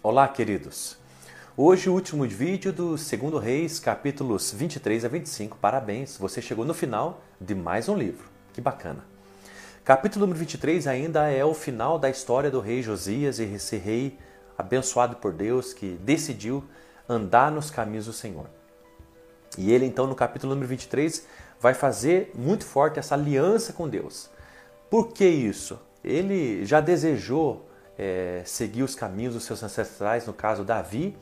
Olá, queridos. Hoje o último vídeo do segundo Reis, capítulos 23 a 25. Parabéns, você chegou no final de mais um livro. Que bacana. Capítulo número 23 ainda é o final da história do rei Josias e esse rei abençoado por Deus que decidiu andar nos caminhos do Senhor. E ele então no capítulo número 23 vai fazer muito forte essa aliança com Deus. Por que isso? Ele já desejou é, seguir os caminhos dos seus ancestrais, no caso Davi,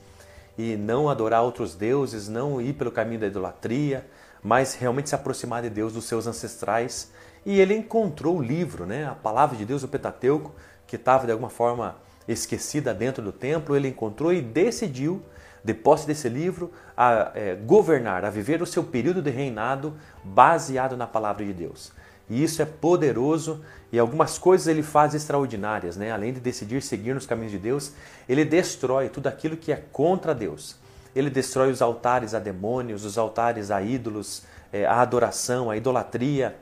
e não adorar outros deuses, não ir pelo caminho da idolatria, mas realmente se aproximar de Deus dos seus ancestrais. E ele encontrou o livro, né, a palavra de Deus, o Pentateuco, que estava de alguma forma esquecida dentro do templo, ele encontrou e decidiu, de posse desse livro, a é, governar, a viver o seu período de reinado baseado na palavra de Deus. E isso é poderoso e algumas coisas ele faz extraordinárias, né? Além de decidir seguir nos caminhos de Deus, ele destrói tudo aquilo que é contra Deus. Ele destrói os altares a demônios, os altares a ídolos, é, a adoração, a idolatria.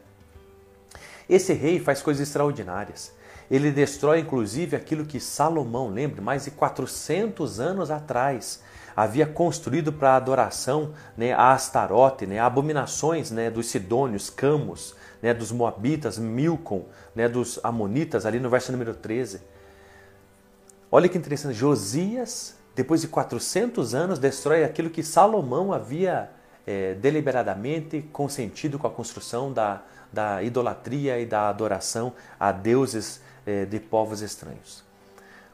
Esse rei faz coisas extraordinárias. Ele destrói inclusive aquilo que Salomão, lembre, mais de 400 anos atrás, havia construído para adoração né, a Astarote, né, abominações né, dos Sidônios, Camos, né, dos Moabitas, Milcom, né, dos Amonitas, ali no verso número 13. Olha que interessante, Josias, depois de 400 anos, destrói aquilo que Salomão havia é, deliberadamente consentido com a construção da, da idolatria e da adoração a deuses é, de povos estranhos.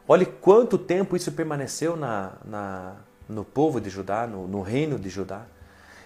Olhe quanto tempo isso permaneceu na, na, no povo de Judá, no, no reino de Judá.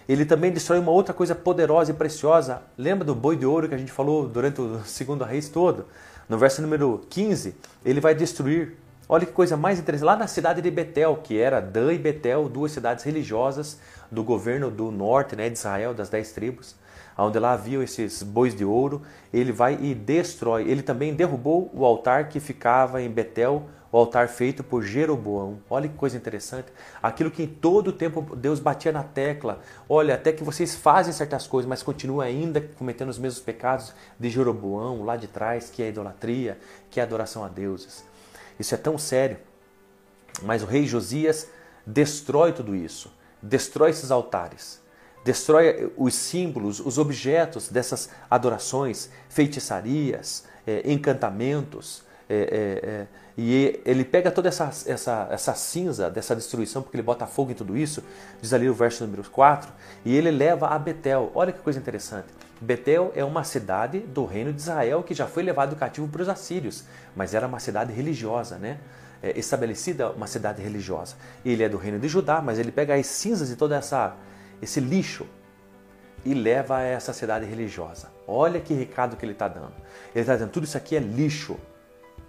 Ele também destrói uma outra coisa poderosa e preciosa. Lembra do boi de ouro que a gente falou durante o segundo reis todo? No verso número 15, ele vai destruir. Olha que coisa mais interessante. Lá na cidade de Betel, que era Dan e Betel, duas cidades religiosas do governo do norte né, de Israel, das dez tribos, onde lá havia esses bois de ouro, ele vai e destrói. Ele também derrubou o altar que ficava em Betel, o altar feito por Jeroboão. Olha que coisa interessante. Aquilo que em todo o tempo Deus batia na tecla. Olha, até que vocês fazem certas coisas, mas continuam ainda cometendo os mesmos pecados de Jeroboão, lá de trás, que é a idolatria, que é a adoração a deuses. Isso é tão sério. Mas o rei Josias destrói tudo isso. Destrói esses altares destrói os símbolos, os objetos dessas adorações, feitiçarias, é, encantamentos, é, é, é, e ele pega toda essa, essa, essa cinza dessa destruição, porque ele bota fogo em tudo isso, diz ali o verso número 4, e ele leva a Betel. Olha que coisa interessante. Betel é uma cidade do reino de Israel que já foi levado cativo para os assírios, mas era uma cidade religiosa, né? É, estabelecida uma cidade religiosa. Ele é do reino de Judá, mas ele pega as cinzas e todo essa, esse lixo e leva a essa cidade religiosa. Olha que recado que ele está dando. Ele está dizendo: tudo isso aqui é lixo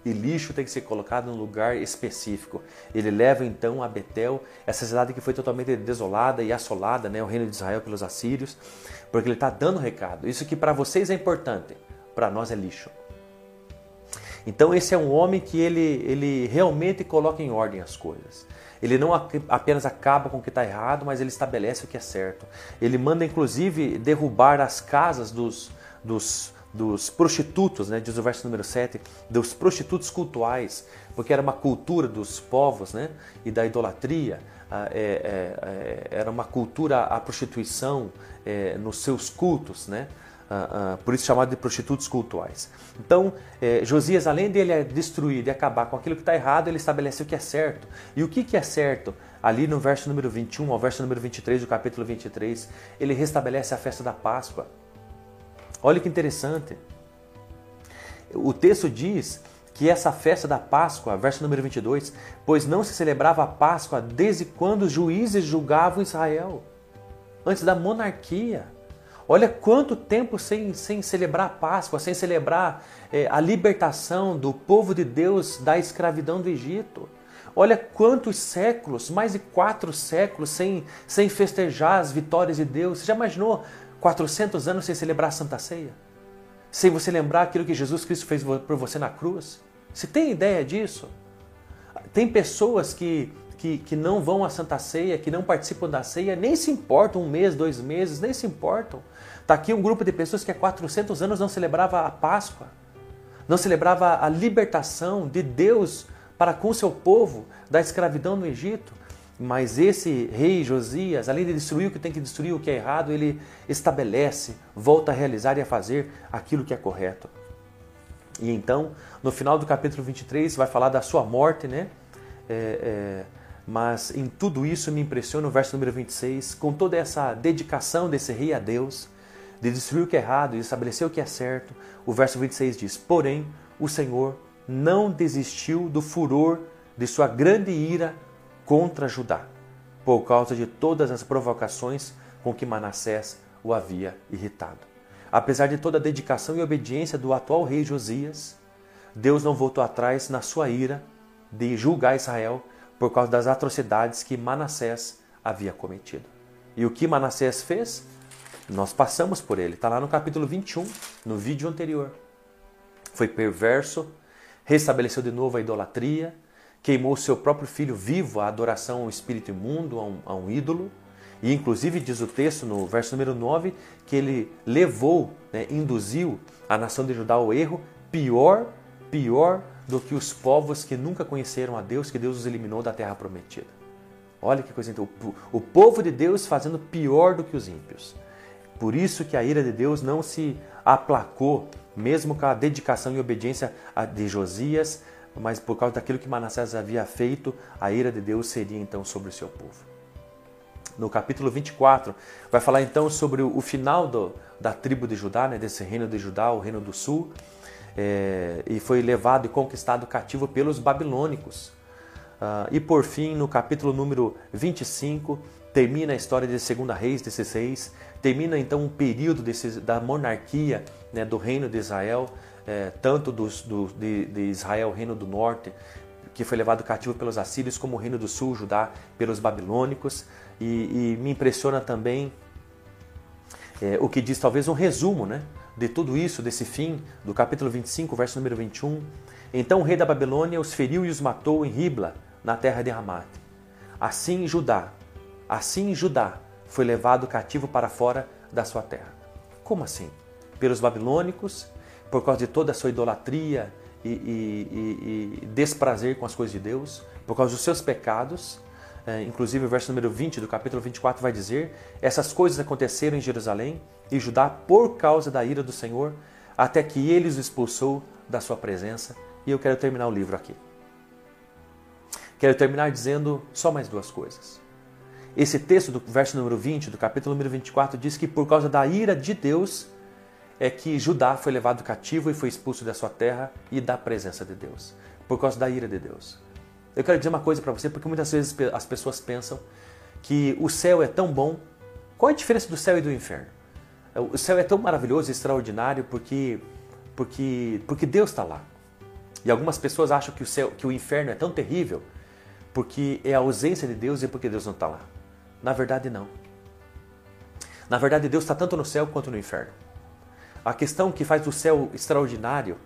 e lixo tem que ser colocado num lugar específico. Ele leva então a Betel, essa cidade que foi totalmente desolada e assolada, né, o reino de Israel pelos assírios, porque ele está dando recado. Isso que para vocês é importante, para nós é lixo. Então esse é um homem que ele, ele realmente coloca em ordem as coisas. Ele não apenas acaba com o que está errado, mas ele estabelece o que é certo. Ele manda inclusive derrubar as casas dos, dos dos prostitutos, né, diz o verso número 7, dos prostitutos cultuais, porque era uma cultura dos povos né, e da idolatria, ah, é, é, é, era uma cultura a prostituição é, nos seus cultos, né? Ah, ah, por isso chamado de prostitutos cultuais. Então, é, Josias, além de ele destruir, de acabar com aquilo que está errado, ele estabelece o que é certo. E o que, que é certo? Ali no verso número 21 ao verso número 23 do capítulo 23, ele restabelece a festa da Páscoa. Olha que interessante. O texto diz que essa festa da Páscoa, verso número 22, pois não se celebrava a Páscoa desde quando os juízes julgavam Israel, antes da monarquia. Olha quanto tempo sem, sem celebrar a Páscoa, sem celebrar é, a libertação do povo de Deus da escravidão do Egito. Olha quantos séculos, mais de quatro séculos, sem, sem festejar as vitórias de Deus. Você já imaginou 400 anos sem celebrar a Santa Ceia? Sem você lembrar aquilo que Jesus Cristo fez por você na cruz? Você tem ideia disso? Tem pessoas que, que, que não vão à Santa Ceia, que não participam da ceia, nem se importam um mês, dois meses, nem se importam. Está aqui um grupo de pessoas que há 400 anos não celebrava a Páscoa, não celebrava a libertação de Deus para com seu povo da escravidão no Egito. Mas esse rei Josias, além de destruir o que tem que destruir, o que é errado, ele estabelece, volta a realizar e a fazer aquilo que é correto. E então, no final do capítulo 23, vai falar da sua morte, né? É, é, mas em tudo isso me impressiona o verso número 26, com toda essa dedicação desse rei a Deus, de destruir o que é errado e estabelecer o que é certo. O verso 26 diz: Porém, o Senhor não desistiu do furor de sua grande ira contra Judá, por causa de todas as provocações com que Manassés o havia irritado. Apesar de toda a dedicação e obediência do atual rei Josias, Deus não voltou atrás na sua ira de julgar Israel por causa das atrocidades que Manassés havia cometido. E o que Manassés fez? Nós passamos por ele, está lá no capítulo 21, no vídeo anterior. Foi perverso, restabeleceu de novo a idolatria, queimou seu próprio filho vivo à adoração ao espírito imundo, a um, a um ídolo. E inclusive diz o texto no verso número 9 que ele levou, né, induziu a nação de Judá ao erro, pior, pior do que os povos que nunca conheceram a Deus, que Deus os eliminou da terra prometida. Olha que coisa então, o povo de Deus fazendo pior do que os ímpios. Por isso que a ira de Deus não se aplacou, mesmo com a dedicação e obediência de Josias, mas por causa daquilo que Manassés havia feito, a ira de Deus seria então sobre o seu povo. No capítulo 24, vai falar então sobre o final do, da tribo de Judá, né, desse reino de Judá, o reino do sul, é, e foi levado e conquistado cativo pelos babilônicos. Uh, e por fim, no capítulo número 25, termina a história de Segunda Reis, desses reis, termina então um período desse, da monarquia né, do reino de Israel, é, tanto dos, do, de, de, Israel, reino do norte, que foi levado cativo pelos assírios, como o reino do sul, Judá, pelos babilônicos. E, e me impressiona também é, o que diz talvez um resumo né, de tudo isso, desse fim, do capítulo 25, verso número 21. Então o rei da Babilônia os feriu e os matou em Ribla, na terra de Ramat. Assim Judá, assim Judá foi levado cativo para fora da sua terra. Como assim? Pelos babilônicos, por causa de toda a sua idolatria e, e, e, desprazer com as coisas de Deus, por causa dos seus pecados. É, inclusive, o verso número 20 do capítulo 24 vai dizer: Essas coisas aconteceram em Jerusalém e Judá por causa da ira do Senhor, até que ele os expulsou da sua presença. E eu quero terminar o livro aqui. Quero terminar dizendo só mais duas coisas. Esse texto do verso número 20, do capítulo número 24, diz que por causa da ira de Deus é que Judá foi levado cativo e foi expulso da sua terra e da presença de Deus. Por causa da ira de Deus. Eu quero dizer uma coisa para você, porque muitas vezes as pessoas pensam que o céu é tão bom. Qual é a diferença do céu e do inferno? O céu é tão maravilhoso e extraordinário porque, porque, porque Deus está lá. E algumas pessoas acham que o, céu, que o inferno é tão terrível porque é a ausência de Deus e porque Deus não está lá. Na verdade, não. Na verdade, Deus está tanto no céu quanto no inferno. A questão que faz o céu extraordinário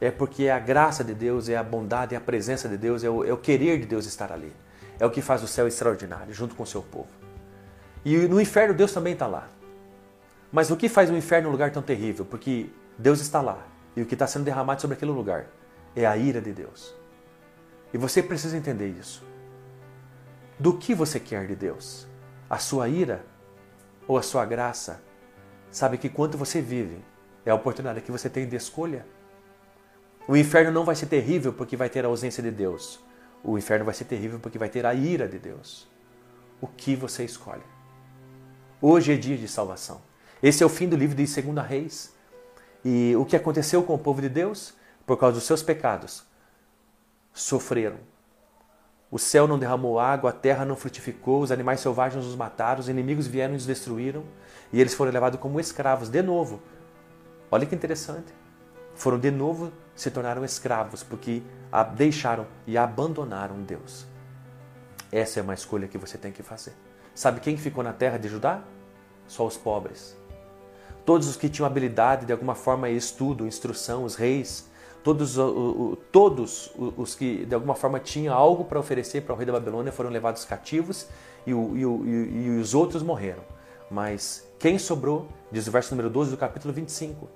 é porque é a graça de Deus, é a bondade, é a presença de Deus, é o, é o querer de Deus estar ali. É o que faz o céu extraordinário, junto com o seu povo. E no inferno, Deus também está lá. Mas o que faz o inferno um lugar tão terrível? Porque Deus está lá. E o que está sendo derramado sobre aquele lugar é a ira de Deus. E você precisa entender isso. Do que você quer de Deus? A sua ira ou a sua graça? Sabe que quanto você vive é a oportunidade que você tem de escolha. O inferno não vai ser terrível porque vai ter a ausência de Deus. O inferno vai ser terrível porque vai ter a ira de Deus. O que você escolhe? Hoje é dia de salvação. Esse é o fim do livro de 2 Reis. E o que aconteceu com o povo de Deus? Por causa dos seus pecados, sofreram o céu não derramou água, a terra não frutificou, os animais selvagens os mataram, os inimigos vieram e os destruíram, e eles foram levados como escravos de novo. Olha que interessante. Foram de novo, se tornaram escravos, porque deixaram e abandonaram Deus. Essa é uma escolha que você tem que fazer. Sabe quem ficou na terra de Judá? Só os pobres. Todos os que tinham habilidade, de alguma forma, estudo, instrução, os reis, Todos, todos os que de alguma forma tinham algo para oferecer para o rei da Babilônia foram levados cativos e, e, e, os outros morreram. Mas quem sobrou, diz o verso número 12 do capítulo 25,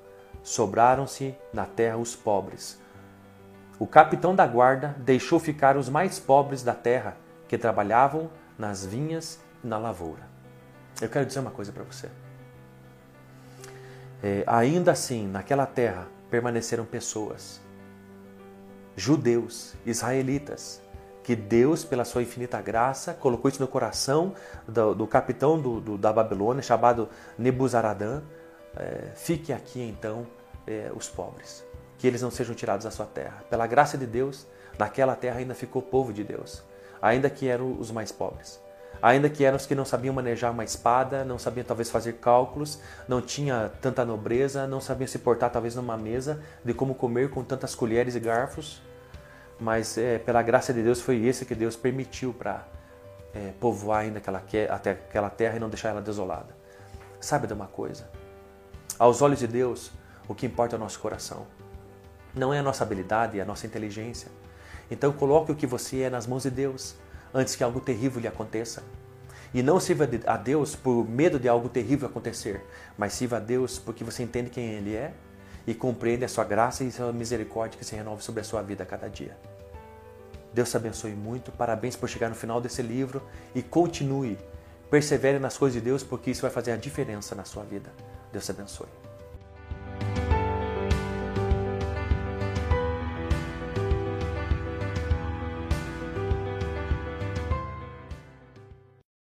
sobraram-se na terra os pobres. o capitão da guarda deixou ficar os mais pobres da terra que trabalhavam nas vinhas e na lavoura. Eu quero dizer uma coisa para você. É, ainda assim, naquela terra permaneceram pessoas, judeus, israelitas, que Deus, pela sua infinita graça, colocou isso no coração do, do capitão do, do, da Babilônia, chamado Nebuzaradã. É, fique aqui então é, os pobres, que eles não sejam tirados da sua terra. Pela graça de Deus, naquela terra ainda ficou povo de Deus, ainda que eram os mais pobres. Ainda que eram os que não sabiam manejar uma espada, não sabiam talvez fazer cálculos, não tinha tanta nobreza, não sabiam se portar talvez numa mesa de como comer com tantas colheres e garfos, mas é, pela graça de Deus foi esse que Deus permitiu para é, povoar ainda aquela, até aquela terra e não deixar ela desolada. Sabe de uma coisa? Aos olhos de Deus, o que importa é o nosso coração. Não é a nossa habilidade, é a nossa inteligência. Então coloque o que você é nas mãos de Deus antes que algo terrível lhe aconteça. E não sirva a Deus por medo de algo terrível acontecer, mas sirva a Deus porque você entende quem Ele é e compreende a sua graça e a sua misericórdia que se renova sobre a sua vida a cada dia. Deus te abençoe muito, parabéns por chegar no final desse livro e continue, persevere nas coisas de Deus porque isso vai fazer a diferença na sua vida. Deus te abençoe.